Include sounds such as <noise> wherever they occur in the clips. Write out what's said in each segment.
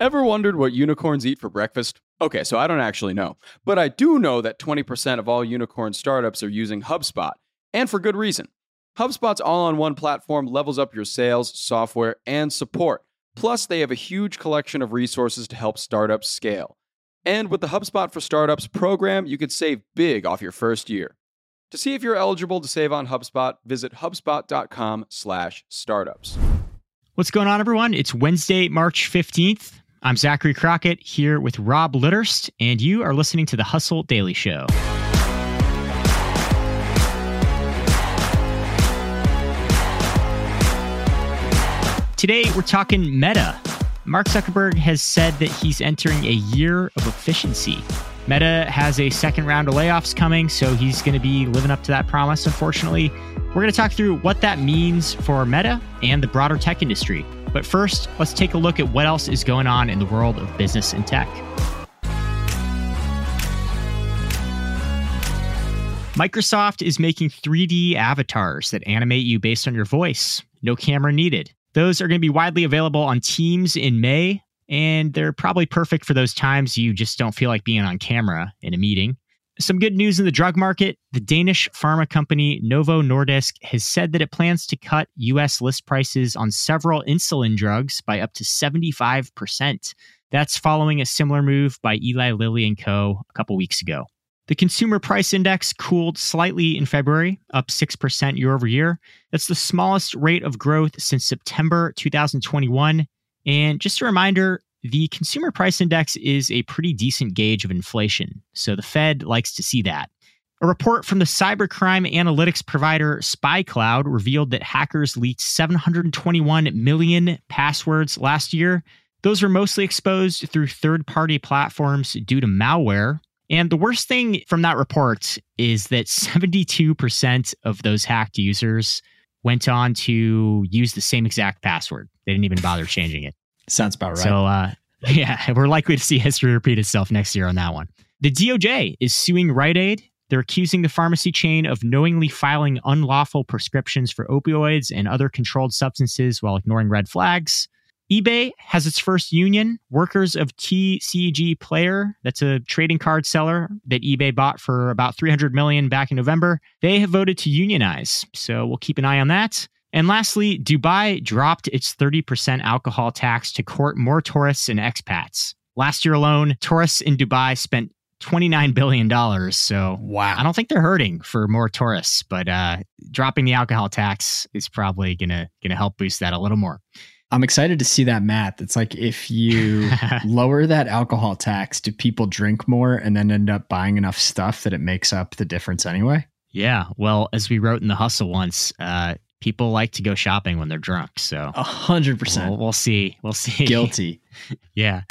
Ever wondered what unicorns eat for breakfast? Okay, so I don't actually know, but I do know that 20% of all unicorn startups are using HubSpot, and for good reason. HubSpot's all on one platform levels up your sales, software, and support. Plus, they have a huge collection of resources to help startups scale. And with the HubSpot for Startups program, you could save big off your first year. To see if you're eligible to save on HubSpot, visit hubspot.com/startups. What's going on, everyone? It's Wednesday, March 15th. I'm Zachary Crockett here with Rob Litterst, and you are listening to the Hustle Daily Show. Today, we're talking Meta. Mark Zuckerberg has said that he's entering a year of efficiency. Meta has a second round of layoffs coming, so he's going to be living up to that promise, unfortunately. We're going to talk through what that means for Meta and the broader tech industry. But first, let's take a look at what else is going on in the world of business and tech. Microsoft is making 3D avatars that animate you based on your voice. No camera needed. Those are going to be widely available on Teams in May, and they're probably perfect for those times you just don't feel like being on camera in a meeting. Some good news in the drug market. The Danish pharma company Novo Nordisk has said that it plans to cut US list prices on several insulin drugs by up to 75%. That's following a similar move by Eli Lilly and Co. a couple weeks ago. The consumer price index cooled slightly in February, up 6% year over year. That's the smallest rate of growth since September 2021. And just a reminder, the consumer price index is a pretty decent gauge of inflation. So the Fed likes to see that. A report from the cybercrime analytics provider SpyCloud revealed that hackers leaked 721 million passwords last year. Those were mostly exposed through third party platforms due to malware, and the worst thing from that report is that 72% of those hacked users went on to use the same exact password. They didn't even bother changing it. Sounds about right. So, uh, <laughs> yeah, we're likely to see history repeat itself next year on that one. The DOJ is suing Rite Aid. They're accusing the pharmacy chain of knowingly filing unlawful prescriptions for opioids and other controlled substances while ignoring red flags eBay has its first union. Workers of TCG Player, that's a trading card seller that eBay bought for about 300 million back in November. They have voted to unionize, so we'll keep an eye on that. And lastly, Dubai dropped its 30% alcohol tax to court more tourists and expats. Last year alone, tourists in Dubai spent $29 billion. So wow. I don't think they're hurting for more tourists, but uh, dropping the alcohol tax is probably gonna gonna help boost that a little more. I'm excited to see that math. It's like if you <laughs> lower that alcohol tax, do people drink more and then end up buying enough stuff that it makes up the difference anyway? Yeah. Well, as we wrote in the hustle once, uh, people like to go shopping when they're drunk. So a hundred percent. We'll see. We'll see. <laughs> Guilty. yeah.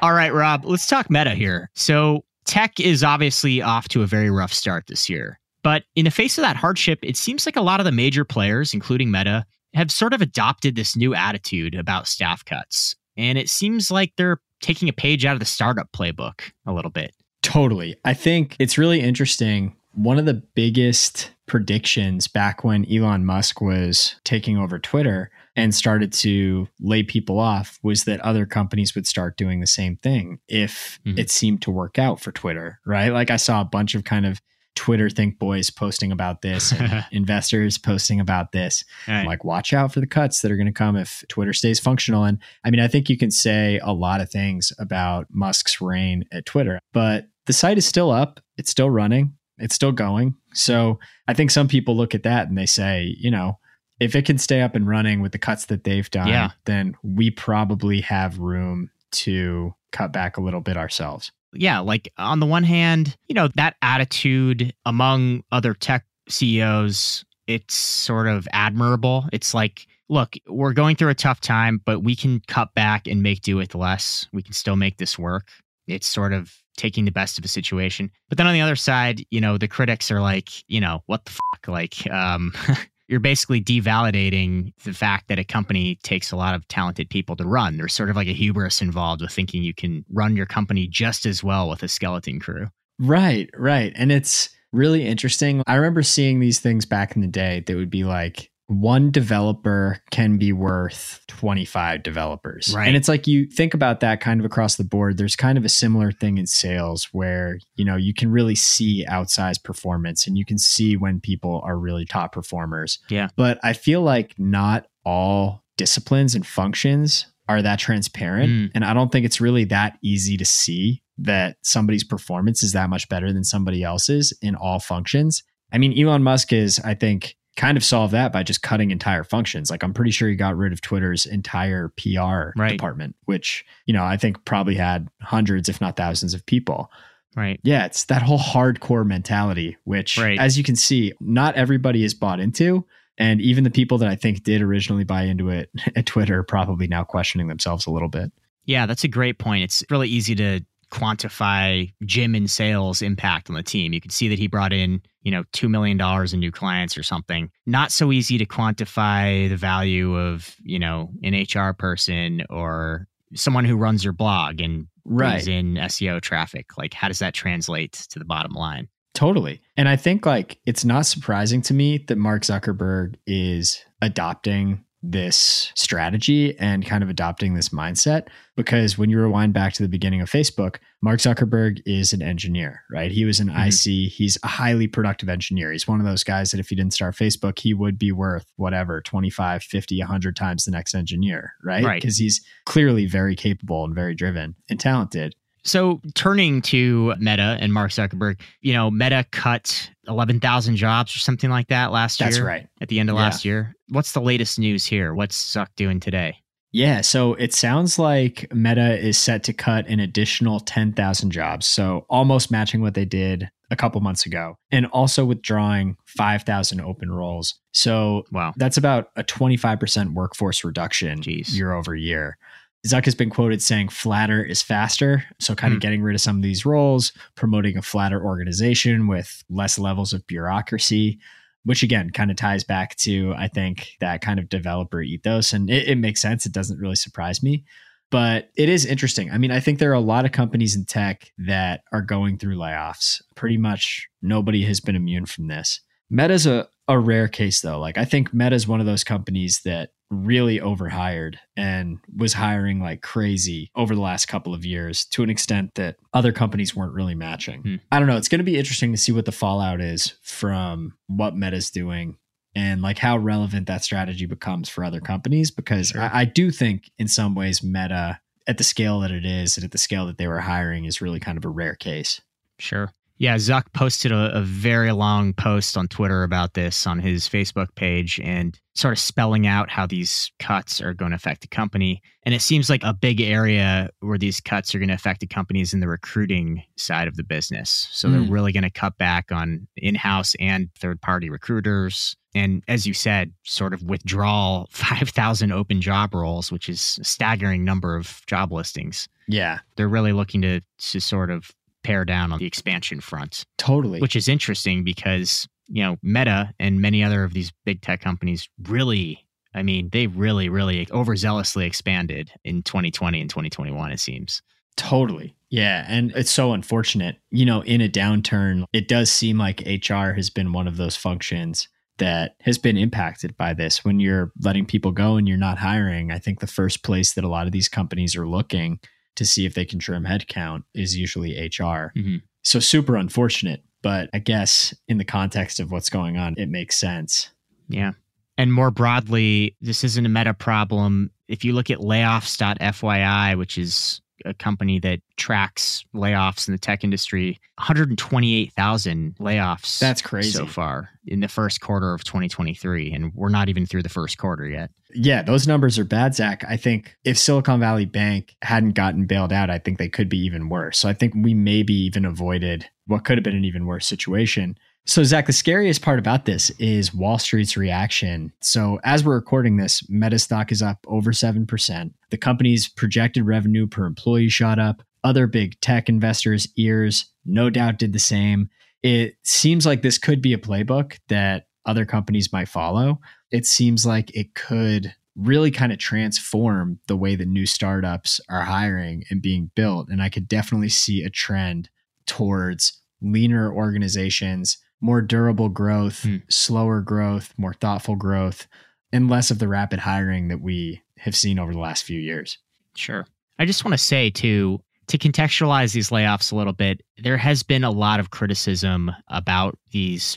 All right, Rob, let's talk meta here. So tech is obviously off to a very rough start this year. But in the face of that hardship, it seems like a lot of the major players, including Meta, have sort of adopted this new attitude about staff cuts. And it seems like they're taking a page out of the startup playbook a little bit. Totally. I think it's really interesting. One of the biggest predictions back when Elon Musk was taking over Twitter and started to lay people off was that other companies would start doing the same thing if mm-hmm. it seemed to work out for Twitter, right? Like I saw a bunch of kind of Twitter think boys posting about this, <laughs> investors posting about this. Right. like, watch out for the cuts that are going to come if Twitter stays functional. And I mean, I think you can say a lot of things about Musk's reign at Twitter, but the site is still up, it's still running, it's still going. So I think some people look at that and they say, you know, if it can stay up and running with the cuts that they've done, yeah. then we probably have room to cut back a little bit ourselves yeah, like on the one hand, you know, that attitude among other tech CEOs, it's sort of admirable. It's like, look, we're going through a tough time, but we can cut back and make do with less. We can still make this work. It's sort of taking the best of a situation. But then on the other side, you know, the critics are like, you know, what the fuck? Like, um, <laughs> you're basically devalidating the fact that a company takes a lot of talented people to run. There's sort of like a hubris involved with thinking you can run your company just as well with a skeleton crew. Right, right. And it's really interesting. I remember seeing these things back in the day that would be like, one developer can be worth 25 developers. Right. And it's like you think about that kind of across the board. There's kind of a similar thing in sales where, you know, you can really see outsized performance and you can see when people are really top performers. Yeah. But I feel like not all disciplines and functions are that transparent. Mm. And I don't think it's really that easy to see that somebody's performance is that much better than somebody else's in all functions. I mean, Elon Musk is, I think, kind of solve that by just cutting entire functions. Like I'm pretty sure he got rid of Twitter's entire PR Right. department, which, you know, I think probably had hundreds, if not thousands of people. Right. Yeah, it's that whole hardcore mentality, which, Right. as you can see, not everybody is bought into. And even the people that I think did originally buy into it <laughs> at Twitter are probably now questioning themselves a little bit. Yeah, that's a great point. It's really easy to quantify Jim and sales impact on the team. You can see that he brought in, you know, $2 million in new clients or something. Not so easy to quantify the value of, you know, an HR person or someone who runs your blog and brings in SEO traffic. Like, how does that translate to the bottom line? Totally. And I think like it's not surprising to me that Mark Zuckerberg is adopting this strategy and kind of adopting this mindset because when you rewind back to the beginning of Facebook, Mark Zuckerberg is an engineer, right? He was an Mhm. IC. He's a highly productive engineer. He's one of those guys that if he didn't start Facebook, he would be worth whatever, 25, 50, 100 times the next engineer, right? Right. Because he's clearly very capable and very driven and talented. So turning to Meta and Mark Zuckerberg, you know, Meta cut 11,000 jobs or something like that last That's year. right. At the end of Yeah. last year. What's the latest news here? What's Zuck doing today? Yeah, so it sounds like Meta is set to cut an additional 10,000 jobs. So almost matching what they did a couple months ago, and also withdrawing 5,000 open roles. So Wow. that's about a 25% workforce reduction Jeez. year over year. Zuck has been quoted saying flatter is faster. So, kind Hmm. of getting rid of some of these roles, promoting a flatter organization with less levels of bureaucracy, which again kind of ties back to, I think, that kind of developer ethos. And it, it makes sense. It doesn't really surprise me. But it is interesting. I mean, I think there are a lot of companies in tech that are going through layoffs. Pretty much nobody has been immune from this. Meta's a, a rare case though. Like I think Meta's one of those companies that really overhired and was hiring like crazy over the last couple of years to an extent that other companies weren't really matching. Hmm. I don't know. It's going to be interesting to see what the fallout is from what Meta's doing and like how relevant that strategy becomes for other companies because Sure. I, I do think in some ways Meta at the scale that it is and at the scale that they were hiring is really kind of a rare case. Sure. Yeah, Zuck posted a, a very long post on Twitter about this on his Facebook page and sort of spelling out how these cuts are going to affect the company. And it seems like a big area where these cuts are going to affect the company is in the recruiting side of the business. So they're Mm. really going to cut back on in house and third party recruiters. And as you said, sort of withdraw <laughs> 5,000 open job roles, which is a staggering number of job listings. Yeah, They're really looking to, to sort of pare down on the expansion front totally. which is interesting because you know Meta and many other of these big tech companies really, I mean, they really, really overzealously expanded in 2020 and 2021. It seems. Totally. Yeah. And it's so unfortunate. You know, in a downturn, it does seem like HR has been one of those functions that has been impacted by this. When you're letting people go and you're not hiring, I think the first place that a lot of these companies are looking to see if they can trim headcount is usually HR. Mhm. So super unfortunate. But I guess in the context of what's going on, it makes sense. Yeah. And more broadly, this isn't a meta problem. If you look at layoffs.fyi, which is a company that tracks layoffs in the tech industry, 128,000 layoffs That's crazy. so far in the first quarter of 2023. And we're not even through the first quarter yet. Yeah, those numbers are bad, Zach. I think if Silicon Valley Bank hadn't gotten bailed out, I think they could be even worse. So I think we maybe even avoided what could have been an even worse situation. So, Zach, the scariest part about this is Wall Street's reaction. So, as we're recording this, Meta stock is up over 7%. The company's projected revenue per employee shot up. Other big tech investors' ears no doubt did the same. It seems like this could be a playbook that other companies might follow it seems like it could really kind of transform the way that new startups are hiring and being built. And I could definitely see a trend towards leaner organizations, more durable growth, Hmm. slower growth, more thoughtful growth, and less of the rapid hiring that we have seen over the last few years. Sure. I just want to say too, to contextualize these layoffs a little bit, there has been a lot of criticism about these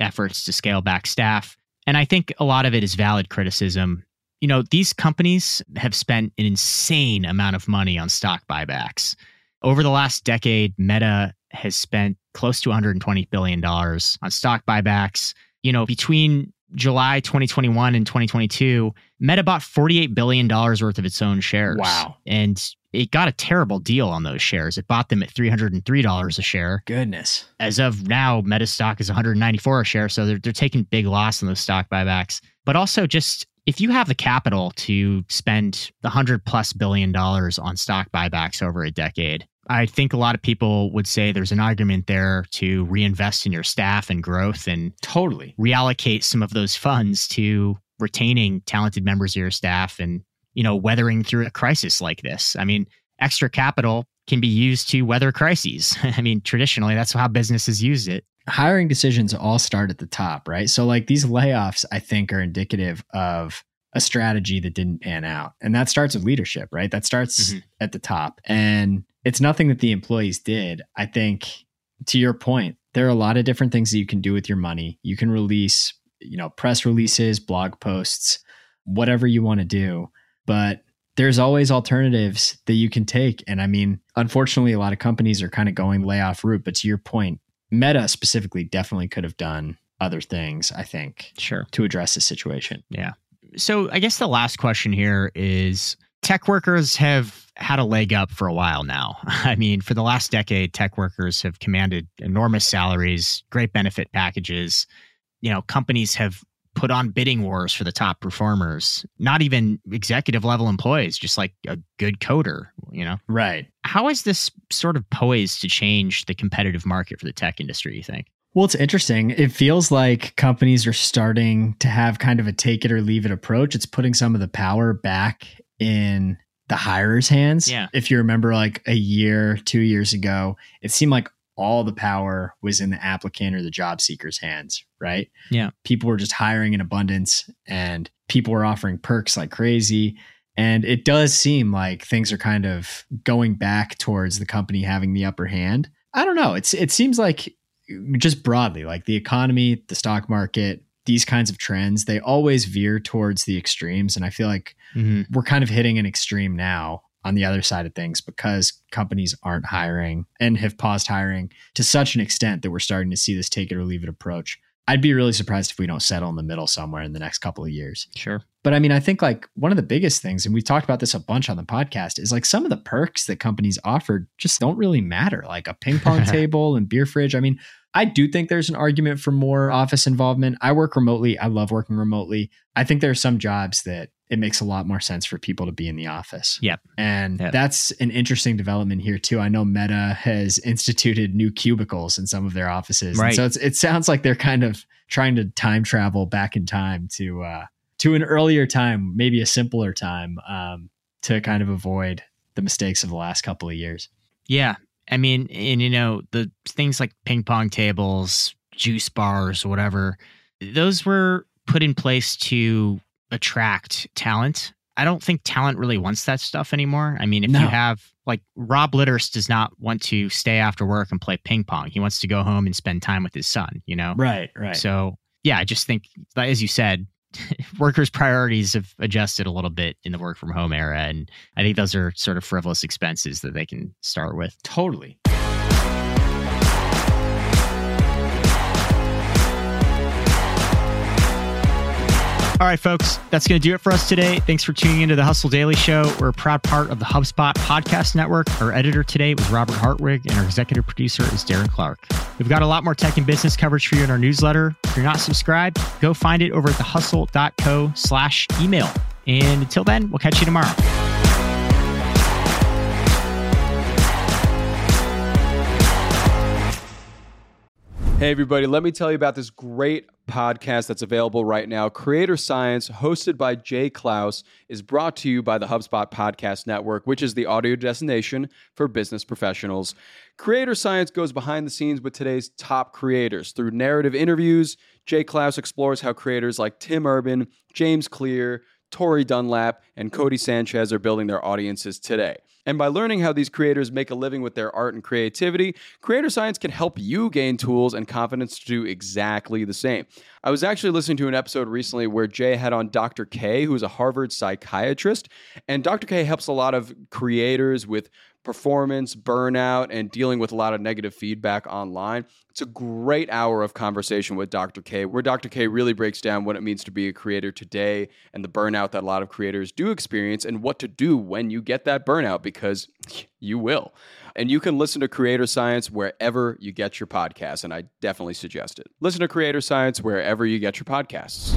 efforts to scale back staff. And I think a lot of it is valid criticism. You know, these companies have spent an insane amount of money on stock buybacks. Over the last decade, Meta has spent close to $120 billion on stock buybacks. You know, between July 2021 and 2022, Meta bought $48 billion worth of its own shares. Wow. And it got a terrible deal on those shares. It bought them at $303 a share. Goodness. As of now, Meta stock is 194 a share. So they're, they're taking big loss on those stock buybacks. But also, just if you have the capital to spend the 100 plus billion dollars on stock buybacks over a decade, I think a lot of people would say there's an argument there to reinvest in your staff and growth and Totally. reallocate some of those funds to retaining talented members of your staff and you know weathering through a crisis like this i mean extra capital can be used to weather crises <laughs> i mean traditionally that's how businesses use it hiring decisions all start at the top, right? So, like these layoffs, I think are indicative of a strategy that didn't pan out. And that starts with leadership, right? That starts Mhm. at the top. And it's nothing that the employees did. I think, to your point, there are a lot of different things that you can do with your money. You can release, you know, press releases, blog posts, whatever you want to do. But there's always alternatives that you can take. And I mean, unfortunately, a lot of companies are kind of going layoff route. But to your point, Meta specifically definitely could have done other things, I think, sure to address the situation. Yeah. So i guess the last question here is tech workers have had a leg up for a while now <laughs> i mean for the last decade tech workers have commanded enormous salaries great benefit packages you know companies have put on bidding wars for the top performers not even executive level employees just like a good coder you know Right. how is this sort of poised to change the competitive market for the tech industry you think Well, it's interesting. It feels like companies are starting to have kind of a take it or leave it approach. It's putting some of the power back in the hirer's hands. Yeah. If you remember, like a year, two years ago, it seemed like all the power was in the applicant or the job seeker's hands, right? Yeah. People were just hiring in abundance and people were offering perks like crazy. And it does seem like things are kind of going back towards the company having the upper hand. I don't know. It's it seems like just broadly, like the economy, the stock market, these kinds of trends, they always veer towards the extremes. And I feel like mm-hmm. we're kind of hitting an extreme now on the other side of things because companies aren't hiring and have paused hiring to such an extent that we're starting to see this take it or leave it approach. I'd be really surprised if we don't settle in the middle somewhere in the next couple of years. sure But I mean, I think like one of the biggest things, and we've talked about this a bunch on the podcast, is like some of the perks that companies offer just don't really matter, like a ping pong <laughs> table and beer fridge. I mean, I do think there's an argument for more office involvement. I work remotely. I love working remotely. I think there are some jobs that it makes a lot more sense for people to be in the office. Yep. And Yep. that's an interesting development here too. I know Meta has instituted new cubicles in some of their offices. And so it's, it sounds like they're kind of trying to time travel back in time to uh, to an earlier time, maybe a simpler time, um, to kind of avoid the mistakes of the last couple of years. Yeah. I mean, and you know, the things like ping pong tables, juice bars, whatever, those were put in place to attract talent. I don't think talent really wants that stuff anymore. I mean, if No. you have like Rob Litterst does not want to stay after work and play ping pong. He wants to go home and spend time with his son, you know? Right, right. So, yeah, I just think, as you said, <laughs> workers' priorities have adjusted a little bit in the work from home era. And I think those are sort of frivolous expenses that they can start with. totally. All right, folks, that's going to do it for us today. Thanks for tuning into the Hustle Daily Show. We're a proud part of the HubSpot podcast network. Our editor today was Robert Hartwig, and our executive producer is Darren Clarke. We've got a lot more tech and business coverage for you in our newsletter. If you're not subscribed, go find it over at thehustle.co slash email. And until then, we'll catch you tomorrow. Hey, everybody, let me tell you about this great podcast that's available right now, Creator Science, hosted by Jay Clouse, is brought to you by the HubSpot Podcast Network, which is the audio destination for business professionals. Creator Science goes behind the scenes with today's top creators. Through narrative interviews, Jay Clouse explores how creators like Tim Urban, James Clear, Tori Dunlap, and Cody Sanchez are building their audiences today. And by learning how these creators make a living with their art and creativity, Creator Science can help you gain tools and confidence to do exactly the same. I was actually listening to an episode recently where Jay had on Dr. K, who is a Harvard psychiatrist. And Dr. K helps a lot of creators with performance, burnout, and dealing with a lot of negative feedback online. It's a great hour of conversation with Dr. K, where Dr. K really breaks down what it means to be a creator today and the burnout that a lot of creators do experience and what to do when you get that burnout because you will. And you can listen to Creator Science wherever you get your podcasts, and I definitely suggest it. Listen to Creator Science wherever you get your podcasts.